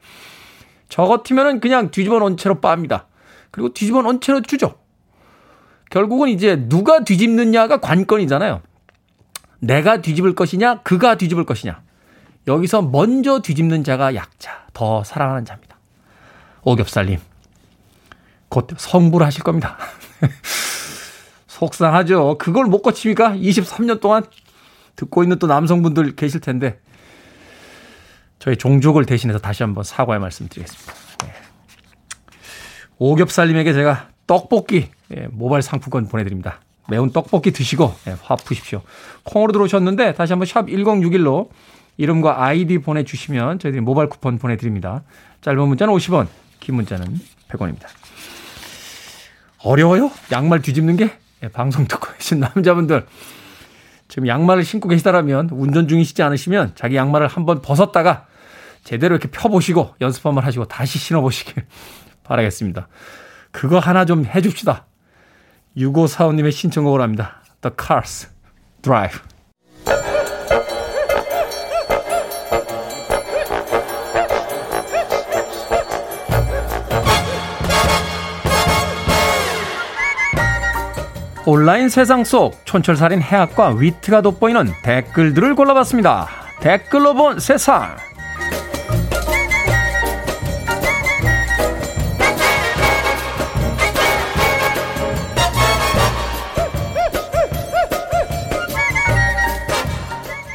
저 같으면은 그냥 뒤집어 놓은 채로 빱니다. 그리고 뒤집어 놓은 채로 주죠. 결국은 이제 누가 뒤집느냐가 관건이잖아요. 내가 뒤집을 것이냐, 그가 뒤집을 것이냐. 여기서 먼저 뒤집는 자가 약자, 더 사랑하는 자입니다. 오겹살님, 곧 성불 하실 겁니다. 속상하죠. 그걸 못 고칩니까? 23년 동안 듣고 있는 또 남성분들 계실 텐데 저희 종족을 대신해서 다시 한번 사과의 말씀 드리겠습니다. 네. 오겹살님에게 제가 떡볶이 예, 모바일 상품권 보내드립니다. 매운 떡볶이 드시고 예, 화 푸십시오. 콩으로 들어오셨는데 다시 한번 샵 1061로 이름과 아이디 보내주시면 저희들이 모바일 쿠폰 보내드립니다. 짧은 문자는 50원, 긴 문자는 100원입니다. 어려워요? 양말 뒤집는 게? 예, 방송 듣고 계신 남자분들 지금 양말을 신고 계시다라면 운전 중이시지 않으시면 자기 양말을 한번 벗었다가 제대로 이렇게 펴보시고 연습 한번 하시고 다시 신어보시길 바라겠습니다. 그거 하나 좀 해줍시다. 6545님의 신청곡을 합니다. The Cars Drive. 온라인 세상 속 촌철살인 해학과 위트가 돋보이는 댓글들을 골라봤습니다. 댓글로 본 세상.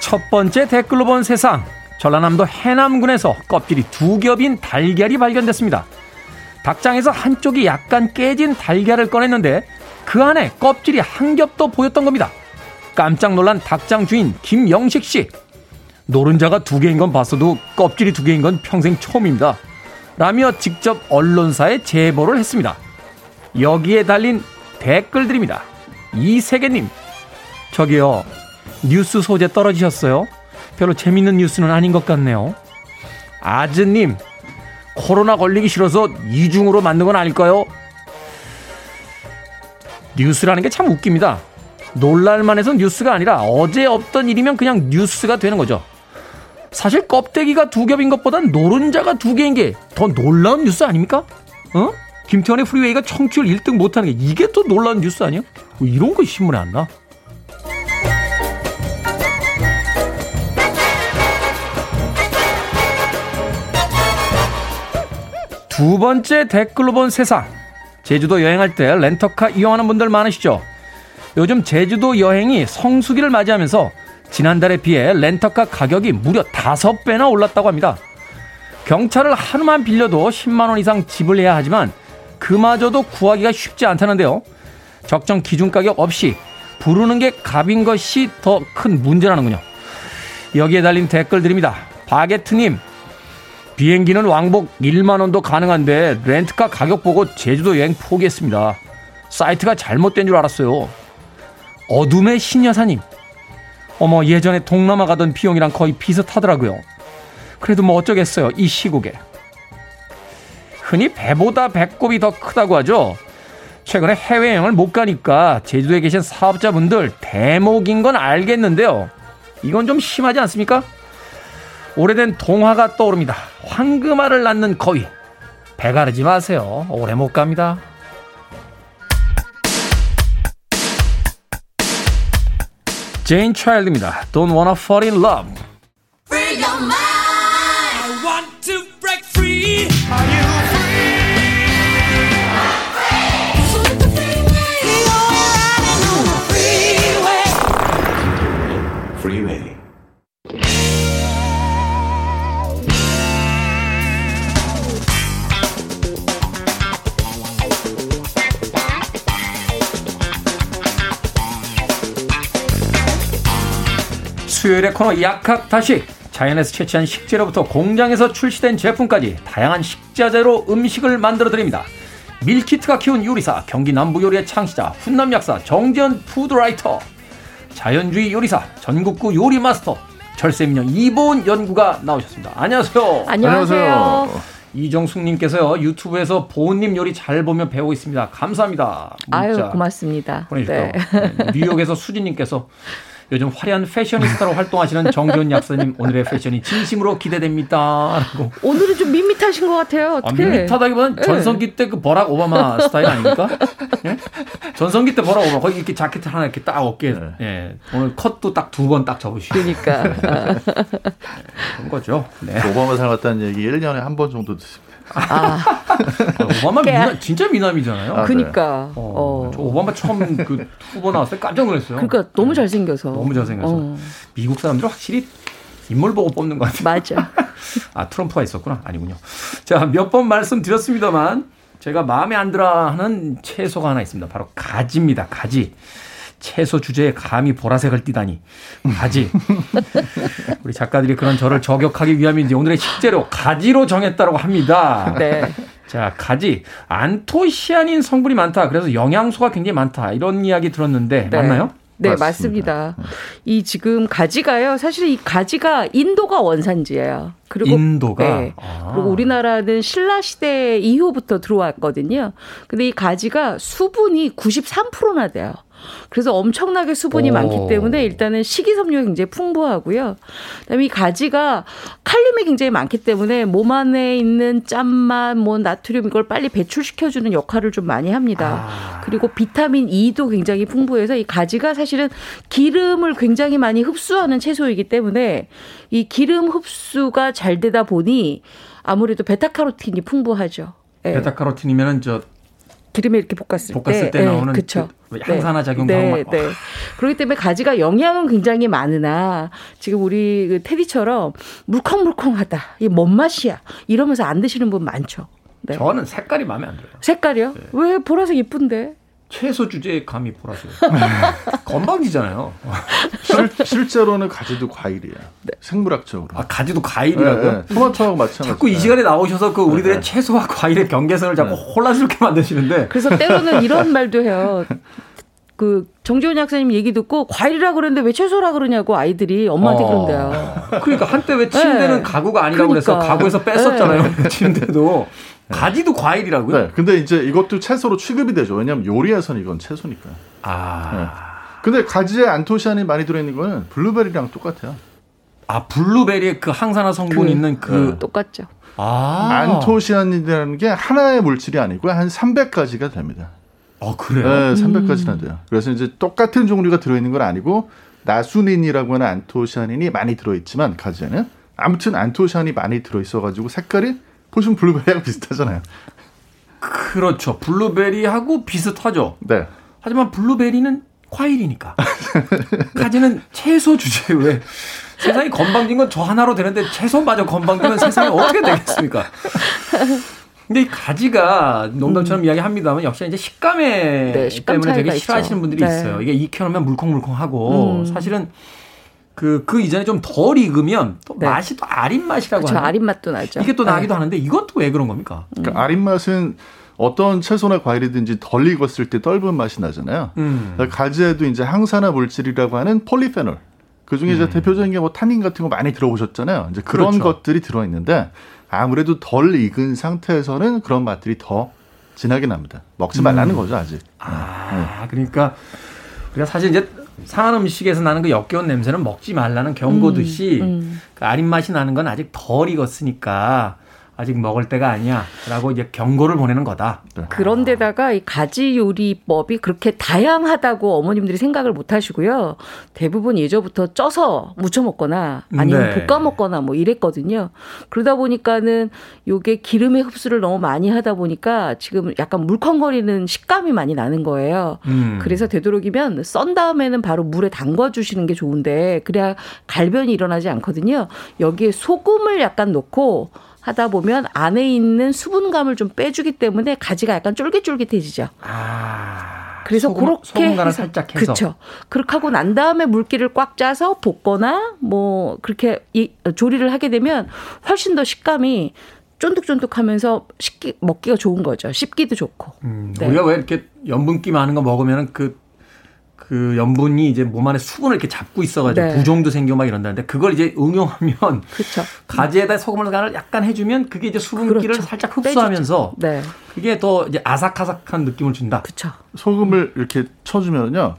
첫 번째 댓글로 본 세상. 전라남도 해남군에서 껍질이 두 겹인 달걀이 발견됐습니다. 닭장에서 한쪽이 약간 깨진 달걀을 꺼냈는데 그 안에 껍질이 한 겹도 보였던 겁니다. 깜짝 놀란 닭장 주인 김영식 씨. 노른자가 두 개인 건 봤어도 껍질이 두 개인 건 평생 처음입니다. 라며 직접 언론사에 제보를 했습니다. 여기에 달린 댓글들입니다. 이세계님, 저기요, 뉴스 소재 떨어지셨어요? 별로 재밌는 뉴스는 아닌 것 같네요. 아즈님, 코로나 걸리기 싫어서 이중으로 만든 건 아닐까요? 뉴스라는 게 참 웃깁니다. 놀랄만 해서 뉴스가 아니라 어제 없던 일이면 그냥 뉴스가 되는 거죠. 사실 껍데기가 두 겹인 것보단 노른자가 두 개인 게 더 놀라운 뉴스 아닙니까? 어? 김태훈의 프리웨이가 청취율 1등 못하는 게 이게 또 놀라운 뉴스 아니야? 뭐 이런 거 신문에 안 나? 두 번째 댓글로 본 세상. 제주도 여행할 때 렌터카 이용하는 분들 많으시죠? 요즘 제주도 여행이 성수기를 맞이하면서 지난달에 비해 렌터카 가격이 무려 5배나 올랐다고 합니다. 경차를 하루만 빌려도 10만원 이상 지불해야 하지만 그마저도 구하기가 쉽지 않다는데요. 적정 기준 가격 없이 부르는 게 값인 것이 더 큰 문제라는군요. 여기에 달린 댓글들입니다. 바게트님, 비행기는 왕복 1만원도 가능한데 렌트카 가격 보고 제주도 여행 포기했습니다. 사이트가 잘못된 줄 알았어요. 어둠의 신여사님. 어머, 예전에 동남아 가던 비용이랑 거의 비슷하더라고요. 그래도 뭐 어쩌겠어요. 이 시국에. 흔히 배보다 배꼽이 더 크다고 하죠. 최근에 해외여행을 못 가니까 제주도에 계신 사업자분들 대목인 건 알겠는데요. 이건 좀 심하지 않습니까? 오래된 동화가 떠오릅니다. 황금알을 낳는 거위. 배 가르지 마세요. 오래 못 갑니다. 제인 차일드입니다. Don't wanna fall in love. 수요일의 코너 약학다식 자연에서 채취한 식재료부터 공장에서 출시된 제품까지 다양한 식자재로 음식을 만들어 드립니다. 밀키트가 키운 요리사 경기 남부 요리의 창시자 훈남 약사 정지현 food writer 자연주의 요리사 전국구 요리 마스터 절세민영 이보은 연구가 나오셨습니다. 안녕하세요. 안녕하세요. 이정숙님께서요 유튜브에서 보은님 요리 잘 보면 배우고 있습니다. 감사합니다. 아유 고맙습니다. 보내주셨고 네. 네. 뉴욕에서 수진님께서 요즘 화려한 패셔니스타로 활동하시는 정지훈 약사님 오늘의 패션이 진심으로 기대됩니다. 라고. 오늘은 좀 밋밋하신 것 같아요. 아, 어떻게? 아, 밋밋하다기보다는 네. 전성기 때 그 버락 오바마 스타일 아닙니까? 네? 전성기 때 버락 오바마 거기 이렇게 자켓 하나 이렇게 딱 어깨. 네. 예. 오늘 컷도 딱 두 번 딱 접으시고. 그러니까. 네, 그런 거죠. 네. 오바마 살았다는 얘기 1년에 한 번 정도 듣습니다. 아. 오바마 미남, 진짜 미남이잖아요. 아, 그니까. 네. 어, 어. 오바마 처음 그 후보 나왔을 때 깜짝 놀랐어요. 그러니까 너무 잘생겨서. 너무 잘생겨서. 어. 미국 사람들은 확실히 인물 보고 뽑는 것 같아요. 맞아. 아, 트럼프가 있었구나. 아니군요. 자, 몇 번 말씀드렸습니다만 제가 마음에 안 들어 하는 채소가 하나 있습니다. 바로 가지입니다. 가지. 채소 주제에 감히 보라색을 띠다니 가지 우리 작가들이 그런 저를 저격하기 위함인지 오늘의 식재료 가지로 정했다고 합니다. 네. 자 가지 안토시아닌 성분이 많다. 그래서 영양소가 굉장히 많다. 이런 이야기 들었는데 네. 맞나요? 네, 맞습니다. 맞습니다. 이 지금 가지가요. 사실 이 가지가 인도가 원산지예요. 그리고 인도가 네. 아. 그리고 우리나라는 신라 시대 이후부터 들어왔거든요. 근데 이 가지가 수분이 93%나 돼요. 그래서 엄청나게 수분이 오. 많기 때문에 일단은 식이섬유가 굉장히 풍부하고요. 그다음에 이 가지가 칼륨이 굉장히 많기 때문에 몸 안에 있는 짠맛, 뭐 나트륨 이걸 빨리 배출시켜주는 역할을 좀 많이 합니다. 아. 그리고 비타민 E도 굉장히 풍부해서 이 가지가 사실은 기름을 굉장히 많이 흡수하는 채소이기 때문에 이 기름 흡수가 잘 되다 보니 아무래도 베타카로틴이 풍부하죠. 네. 베타카로틴이면은 저 기름에 이렇게 볶았을, 볶았을 때, 때 나오는 네, 그 항산화 작용도 네, 네, 네. 그렇기 때문에 가지가 영양은 굉장히 많으나 지금 우리 그 테디처럼 물컹물컹하다. 이 뭔 맛이야? 이러면서 안 드시는 분 많죠. 네. 저는 색깔이 마음에 안 들어요. 색깔이요? 네. 왜 보라색 예쁜데? 채소 주제에 감히 보라색. 건방지잖아요. 실, 제로는 가지도 과일이야. 네. 생물학적으로. 아, 가지도 과일이라고요? 네, 네. 토마토하고 마찬가지. 자꾸 이 시간에 나오셔서 그 우리들의 네. 채소와 과일의 경계선을 자꾸 네. 혼란스럽게 만드시는데. 그래서 때로는 이런 말도 해요. 그 정지훈 약사님 얘기 듣고 과일이라 그러는데 왜 채소라 그러냐고 아이들이 엄마한테 어. 그런대요. 그러니까 한때 왜 침대는 네. 가구가 아니라고 그러니까. 그래서 가구에서 뺐었잖아요. 네. 침대도. 네. 가지도 과일이라고요? 네. 근데 이제 이것도 채소로 취급이 되죠. 왜냐하면 요리에서는 이건 채소니까. 아. 네. 근데 가지에 안토시아닌이 많이 들어있는 거는 블루베리랑 똑같아요. 아, 블루베리에 그 항산화 성분 그, 있는 그. 네. 똑같죠. 아. 안토시아닌이라는 게 하나의 물질이 아니고 한 300가지가 됩니다. 아, 그래요? 네, 300가지나 돼요. 그래서 이제 똑같은 종류가 들어있는 건 아니고 나수닌이라고 하는 안토시아닌이 많이 들어있지만 가지에는 아무튼 안토시아닌이 많이 들어있어가지고 색깔이 보시면 블루베리하고 비슷하잖아요. 그렇죠. 블루베리하고 비슷하죠. 네. 하지만 블루베리는 과일이니까. 가지는 채소 주제에 왜 세상이 건방진 건 저 하나로 되는데 채소마저 건방지면 세상이 어떻게 되겠습니까? 근데 이 가지가 농담처럼 음. 이야기합니다만 역시 이제 식감에 네, 식감 때문에 되게 싫어하시는 있죠. 분들이 네. 있어요. 이게 익혀놓으면 물컹물컹하고 음. 사실은 그, 그 이전에 좀 덜 익으면 또 네. 맛이 또 아린 맛이라고 그렇죠. 아린 맛도 나죠. 이게 또 나기도 네. 하는데 이건 또 왜 그런 겁니까? 그러니까 아린 맛은 어떤 채소나 과일이든지 덜 익었을 때 떫은 맛이 나잖아요. 음. 그러니까 가지에도 이제 항산화 물질이라고 하는 폴리페놀. 그 중에 이제 음. 대표적인 게 뭐 타닌 같은 거 많이 들어보셨잖아요. 이제 그런 그렇죠. 것들이 들어있는데 아무래도 덜 익은 상태에서는 그런 맛들이 더 진하게 납니다. 먹지 말라는 음. 거죠, 아직. 아, 네. 그러니까 우리가 사실 이제 상한 음식에서 나는 그 역겨운 냄새는 먹지 말라는 경고듯이 음, 음. 그 아린 맛이 나는 건 아직 덜 익었으니까 아직 먹을 때가 아니야라고 이제 경고를 보내는 거다. 네. 그런데다가 이 가지 요리법이 그렇게 다양하다고 어머님들이 생각을 못 하시고요. 대부분 예전부터 쪄서 무쳐 먹거나 아니면 네. 볶아 먹거나 뭐 이랬거든요. 그러다 보니까는 요게 기름의 흡수를 너무 많이 하다 보니까 지금 약간 물컹거리는 식감이 많이 나는 거예요. 음. 그래서 되도록이면 썬 다음에는 바로 물에 담궈 주시는 게 좋은데 그래야 갈변이 일어나지 않거든요. 여기에 소금을 약간 넣고 하다 보면 안에 있는 수분감을 좀 빼주기 때문에 가지가 약간 쫄깃쫄깃해지죠. 아. 그래서 소금, 그렇게 소금 간을 해서, 살짝 해서 그렇죠. 그렇게 하고 난 다음에 물기를 꽉 짜서 볶거나 뭐 그렇게 이, 조리를 하게 되면 훨씬 더 식감이 쫀득쫀득하면서 씹기 먹기가 좋은 거죠. 씹기도 좋고. 음, 네. 우리가 왜 이렇게 염분기 많은 거 먹으면은 그, 그 염분이 이제 몸 안에 수분을 이렇게 잡고 있어가지고 네. 부종도 생기고 막 이런다는데 그걸 이제 응용하면 그렇죠. 가지에다 소금을 간을 약간 해주면 그게 이제 수분기를 그렇죠. 살짝 흡수하면서 네. 그게 더 이제 아삭아삭한 느낌을 준다. 그렇죠. 소금을 이렇게 쳐주면요.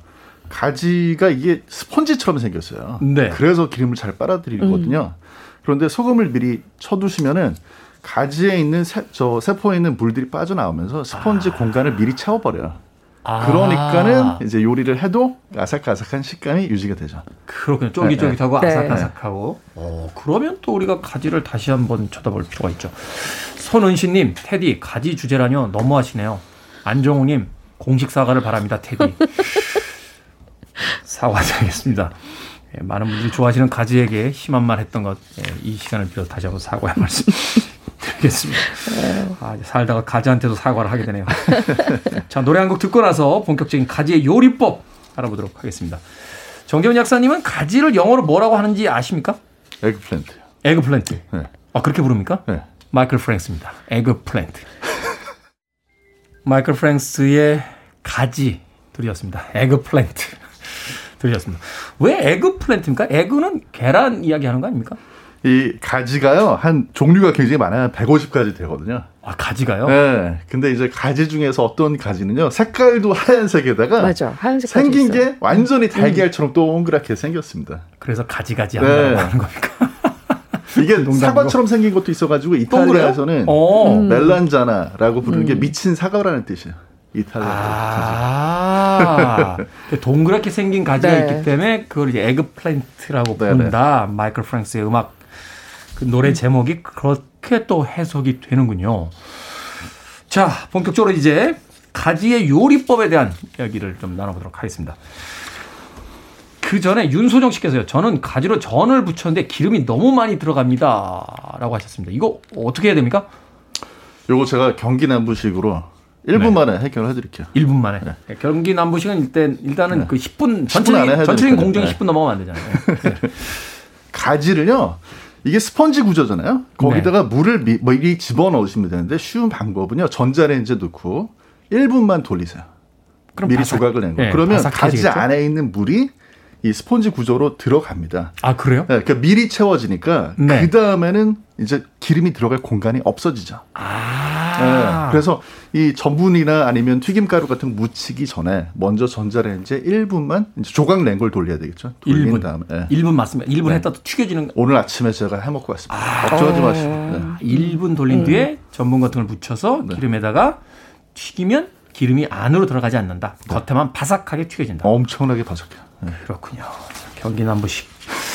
가지가 이게 스펀지처럼 생겼어요. 네. 그래서 기름을 잘 빨아들이거든요. 그런데 소금을 미리 쳐두시면은 가지에 있는 세, 저 세포에 있는 물들이 빠져나오면서 스펀지 공간을 미리 채워버려요. 아. 그러니까는 이제 요리를 해도 아삭아삭한 식감이 유지가 되죠. 그렇군요. 쫄깃쫄깃하고 네. 아삭아삭하고. 어, 그러면 또 우리가 가지를 다시 한번 쳐다볼 필요가 있죠. 손은시님, 테디, 가지 주제라뇨. 너무하시네요. 안정우님, 공식 사과를 바랍니다, 테디. 사과드리겠습니다. 예, 많은 분들이 좋아하시는 가지에게 심한 말 했던 것, 예, 이 시간을 빌어 다시 한번 사과의 말씀 드리겠습니다. 아, 이제 살다가 가지한테도 사과를 하게 되네요. 자, 노래 한 곡 듣고 나서 본격적인 가지의 요리법 알아보도록 하겠습니다. 정재훈 약사님은 가지를 영어로 뭐라고 하는지 아십니까? eggplant. Eggplant. 네. 아, 그렇게 부릅니까? 네. 마이클 프랭스입니다. Eggplant. 마이클 프랭스의 가지 들으셨습니다. 에그플랜트 들으셨습니다. 왜 에그플랜트입니까? 에그는 계란 이야기하는 거 아닙니까? 이 가지가요 한 종류가 굉장히 많아요. 150가지 되거든요. 아, 가지가요? 네. 근데 이제 가지 중에서 어떤 가지는요 색깔도 하얀색에다가 맞아. 하얀색 생긴 있어요. 게 완전히 달걀처럼 동그랗게 생겼습니다. 그래서 가지가지 네. 한다고 하는 겁니까? 이게 농담이고. 사과처럼 생긴 것도 있어가지고 이탈리아에서는 어. 음. 멜란자나라고 부르는 게 미친 사과라는 뜻이에요. 이탈리아. 아, 동그랗게 생긴 가지가 네. 있기 때문에 그걸 이제 에그플랜트라고 네, 부른다. 마이클 프랭스의 음악 그 노래 제목이 그렇게 또 해석이 되는군요. 자, 본격적으로 이제 가지의 요리법에 대한 이야기를 좀 나눠보도록 하겠습니다. 그 전에 윤소정 씨께서요. 저는 가지로 전을 부쳤는데 기름이 너무 많이 들어갑니다. 라고 하셨습니다. 이거 어떻게 해야 됩니까? 요거 제가 경기 남부식으로 1분 네. 만에 해결해 드릴게요. 1분 만에. 네, 경기 남부식은 일단, 일단은 네. 그 10분, 10분 전체적인, 전체적인. 공정이 네. 10분 넘어가면 안 되잖아요. 네. 가지를요. 이게 스펀지 구조잖아요. 거기다가 네. 물을 미, 미리 집어 넣으시면 되는데 쉬운 방법은요. 전자레인지에 넣고 1분만 돌리세요. 그럼 미리 바삭- 조각을 낸 거. 네, 그러면 가지? 안에 있는 물이 이 스펀지 구조로 들어갑니다. 아, 그래요? 네, 그러니까 미리 채워지니까 네. 그 다음에는 이제 기름이 들어갈 공간이 없어지죠. 아. 네, 그래서 이 전분이나 아니면 튀김가루 같은 거 묻히기 전에 먼저 전자레인지에 1분만 이제 조각 낸 걸 돌려야 되겠죠. 돌린 1분. 다음에. 네. 1분 맞습니다. 1분 네. 했다 또 튀겨지는 거. 오늘 아침에 제가 해 먹고 왔습니다. 걱정하지 마시고. 네. 아, 1분 돌린 뒤에 전분 같은 걸 묻혀서 네. 기름에다가 튀기면 기름이 안으로 들어가지 않는다. 겉에만 바삭하게 튀겨진다. 엄청나게 바삭해요. 네. 그렇군요. 경기 남부식.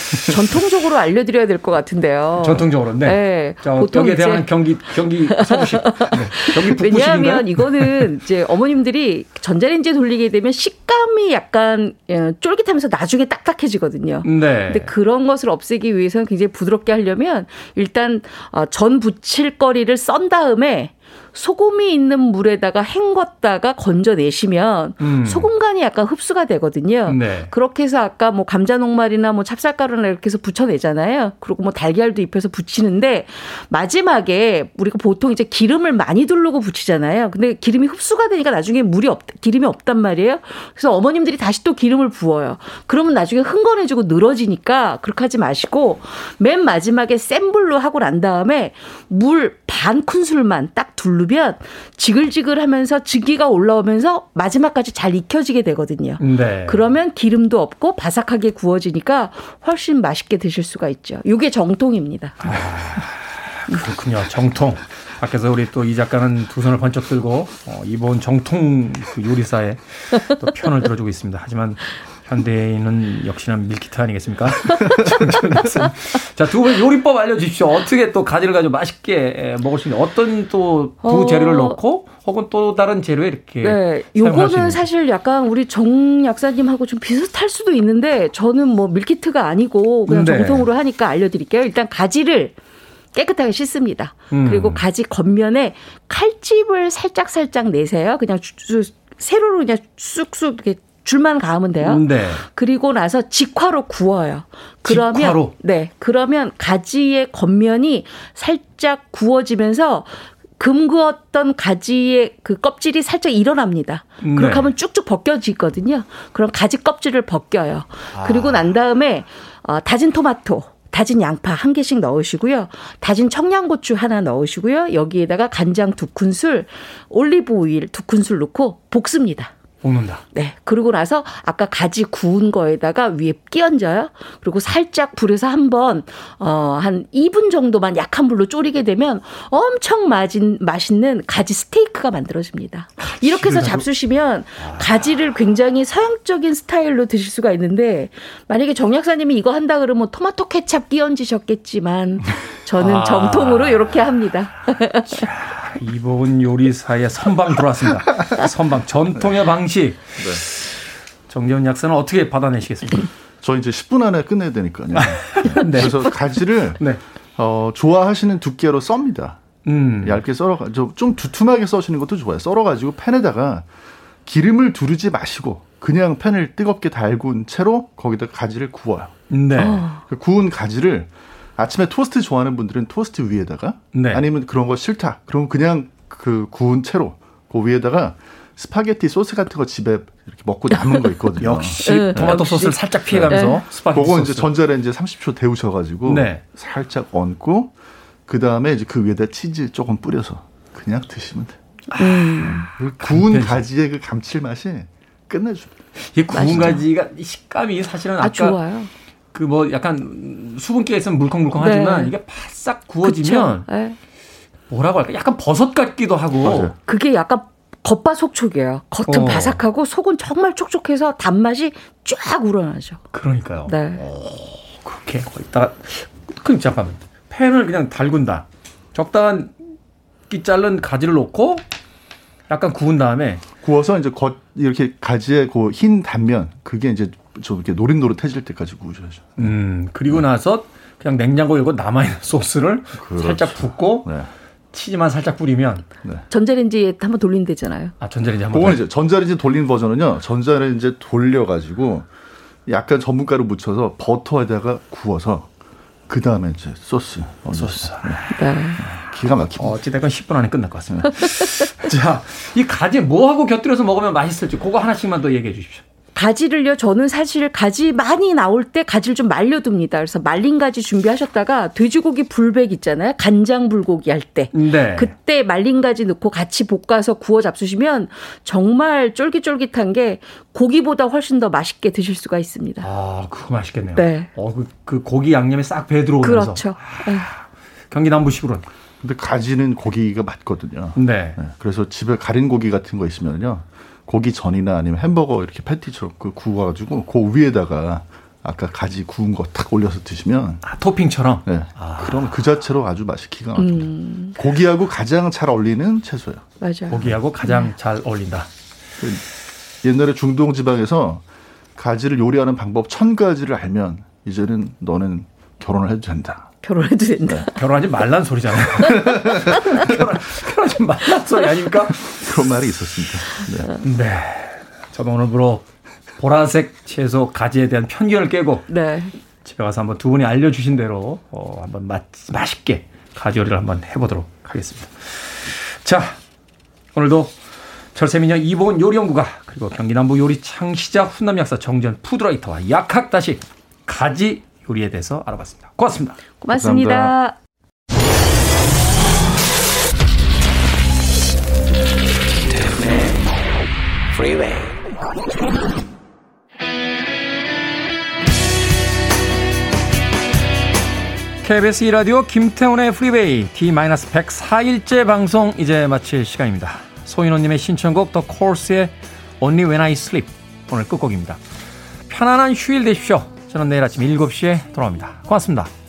전통적으로 알려드려야 될 것 같은데요. 전통적으로. 네. 네. 자, 보통 이제- 대한 경기 경기 서부식. 네. 경기 북부식인가요? 왜냐하면 이거는 이제 어머님들이 전자레인지에 돌리게 되면 식감이 약간 예, 쫄깃하면서 나중에 딱딱해지거든요. 네. 근데 그런 것을 없애기 위해서는 굉장히 부드럽게 하려면 일단 어, 전 부칠 거리를 썬 다음에 소금이 있는 물에다가 헹궜다가 건져내시면 음. 소금간이 약간 흡수가 되거든요. 네. 그렇게 해서 아까 뭐 감자 녹말이나 뭐 찹쌀가루나 이렇게 해서 부쳐내잖아요. 그리고 뭐 달걀도 입혀서 부치는데 마지막에 우리가 보통 이제 기름을 많이 두르고 부치잖아요. 근데 기름이 흡수가 되니까 나중에 물이 없, 기름이 없단 말이에요. 그래서 어머님들이 다시 또 기름을 부어요. 그러면 나중에 흥건해지고 늘어지니까 그렇게 하지 마시고 맨 마지막에 센 불로 하고 난 다음에 물 반 큰술만 딱 두르 면 지글지글하면서 증기가 올라오면서 마지막까지 잘 익혀지게 되거든요. 네. 그러면 기름도 없고 바삭하게 구워지니까 훨씬 맛있게 드실 수가 있죠. 이게 정통입니다. 그렇군요. 정통. 밖에서 우리 또 이 작가는 두 손을 번쩍 들고 어, 이번 정통 그 요리사의 또 편을 들어주고 있습니다. 하지만 현대인은 역시나 밀키트 아니겠습니까? 자, 두 분 요리법 알려주십시오. 어떻게 또 가지를 가지고 맛있게 에, 먹을 수 있는 어떤 또 부재료를 어. 넣고 혹은 또 다른 재료에 이렇게 네, 요거는. 사실 약간 우리 정 약사님하고 좀 비슷할 수도 있는데 저는 뭐 밀키트가 아니고 그냥 네. 정통으로 하니까 알려드릴게요. 일단 가지를 깨끗하게 씻습니다. 음. 그리고 가지 겉면에 칼집을 살짝 살짝 내세요. 그냥 주- 주- 세로로 그냥 쑥쑥 이렇게 줄만 가면 돼요. 네. 그리고 나서 직화로 구워요. 그러면 직화로? 네. 그러면 가지의 겉면이 살짝 구워지면서 금구었던 가지의 그 껍질이 살짝 일어납니다. 네. 그렇게 하면 쭉쭉 벗겨지거든요. 그럼 가지 껍질을 벗겨요. 그리고 난 다음에 어, 다진 토마토, 다진 양파 한 개씩 넣으시고요. 다진 청양고추 하나 넣으시고요. 여기에다가 간장 두 큰술, 올리브 오일 두 큰술 넣고 볶습니다. 볶는다. 네. 그러고 나서 아까 가지 구운 거에다가 위에 끼얹어요. 그리고 살짝 불에서 한번 어, 한 2분 정도만 약한 불로 졸이게 되면 엄청 맛인, 맛있는 가지 스테이크가 만들어집니다. 이렇게 해서 잡수시면 가지를 굉장히 서양적인 스타일로 드실 수가 있는데 만약에 정 약사님이 이거 한다 그러면 토마토 케찹 끼얹으셨겠지만 저는 아. 정통으로 이렇게 합니다. 이보은 요리사의 선방 들어왔습니다. 선방 전통의 방식. 정재훈 약사는 어떻게 받아내시겠습니까? 저 이제 10분 안에 끝내야 되니까요. 네. 그래서 가지를 네. 어, 좋아하시는 두께로 썹니다. 음. 얇게 썰어 좀, 좀 두툼하게 써시는 것도 좋아요. 썰어 가지고 팬에다가 기름을 두르지 마시고 그냥 팬을 뜨겁게 달군 채로 거기다 가지를 구워요. 네. 그 구운 가지를 아침에 토스트 좋아하는 분들은 토스트 위에다가 네. 아니면 그런 거 싫다. 그럼 그냥 그 구운 채로 그 위에다가 스파게티 소스 같은 거 집에 이렇게 먹고 남은 거 있거든요. 역시 네. 토마토. 소스를 살짝 피해가면서 스파게티 그거 소스. 이제 전자레인지에 30초 데우셔가지고 네. 살짝 얹고 그 다음에 이제 그 위에다 치즈 조금 뿌려서 그냥 드시면 돼. 음. 그 구운 간편식. 가지의 그 감칠맛이 끝내줍니다. 이 구운 맛있죠. 가지가 이 식감이 사실은 아, 아까 좋아요. 그 뭐 약간 수분기가 있으면 물컹물컹하지만 네. 이게 바싹 구워지면? 네. 뭐라고 할까? 약간 버섯 같기도 하고 맞아요. 그게 약간 겉바속촉이에요. 겉은 어. 바삭하고 속은 정말 촉촉해서 단맛이 쫙 우러나죠. 그러니까요. 네. 그렇게 거기다가 그 잠깐만 팬을 그냥 달군다. 적당한 끼 자른 가지를 넣고 약간 구운 다음에 구워서 이제 겉 이렇게 가지의 그흰 단면 그게 이제 좀 이렇게 노릇노릇해질 때까지 구우셔야죠. 음 그리고 나서 그냥 냉장고에 이거 남아 있는 소스를 그렇죠. 살짝 붓고 네. 치즈만 살짝 뿌리면 전자레인지에 한번 돌리면 되잖아요. 아 전자레인지 한번 그건 더- 이제 전자레인지 돌린 버전은요. 전자레인지 돌려가지고 약간 전분가루 묻혀서 버터에다가 구워서 그 다음에 이제 소스 소스. 네. 기가 막힙니다. 어찌됐건 10분 안에 끝날 것 같습니다. 자, 이 가지 뭐하고 곁들여서 먹으면 맛있을지 그거 하나씩만 더 얘기해 주십시오. 가지를요, 저는 사실 가지 많이 나올 때 가지를 좀 말려둡니다. 그래서 말린 가지 준비하셨다가 돼지고기 불백 있잖아요. 간장 불고기 할 때. 네. 그때 말린 가지 넣고 같이 볶아서 구워 잡수시면 정말 쫄깃쫄깃한 게 고기보다 훨씬 더 맛있게 드실 수가 있습니다. 아, 그거 맛있겠네요. 네. 어, 그, 그 고기 양념이 싹 배 들어오면서. 그렇죠. 네. 경기 남부식으로는. 근데 가지는 고기가 맞거든요. 네. 네, 그래서 집에 가린 고기 같은 거 있으면요. 고기 전이나 아니면 햄버거 이렇게 패티처럼 그 구워가지고 그 위에다가 아까 가지 구운 거 탁 올려서 드시면 아, 토핑처럼. 네, 그럼 그 자체로 아주 맛이 기가 막힙니다. 고기하고 가장 잘 어울리는 채소예요. 맞아요. 고기하고 가장 잘 어울린다. 그 옛날에 중동 지방에서 가지를 요리하는 방법 천 가지를 알면 이제는 너는 결혼을 해도 된다. 결혼해도 된다. 결혼하지 말란 소리잖아요. 결혼, 결혼하지 말란 소리 아닙니까? 그런 말이 있었습니다. 네. 네. 저도 오늘부로 보라색 채소 가지에 대한 편견을 깨고 네. 집에 가서 한번 두 분이 알려주신 대로 어, 한번 맛, 맛있게 가지 요리를 한번 해보도록 하겠습니다. 자, 오늘도 철새민영 이보은 요리연구가 그리고 경기남부 요리 창시자 훈남 약사 정전 푸드라이터와 약학다시 가지 요리에 대해서 알아봤습니다. 고맙습니다. 고맙습니다. KBS 2라디오 김태훈의 프리웨이 D-104일째 방송 이제 마칠 시간입니다. 소인호님의 신청곡 The Corrs의 Only When I Sleep 오늘 끝곡입니다. 편안한 휴일 되십시오. 저는 내일 아침 7시에 돌아옵니다. 고맙습니다.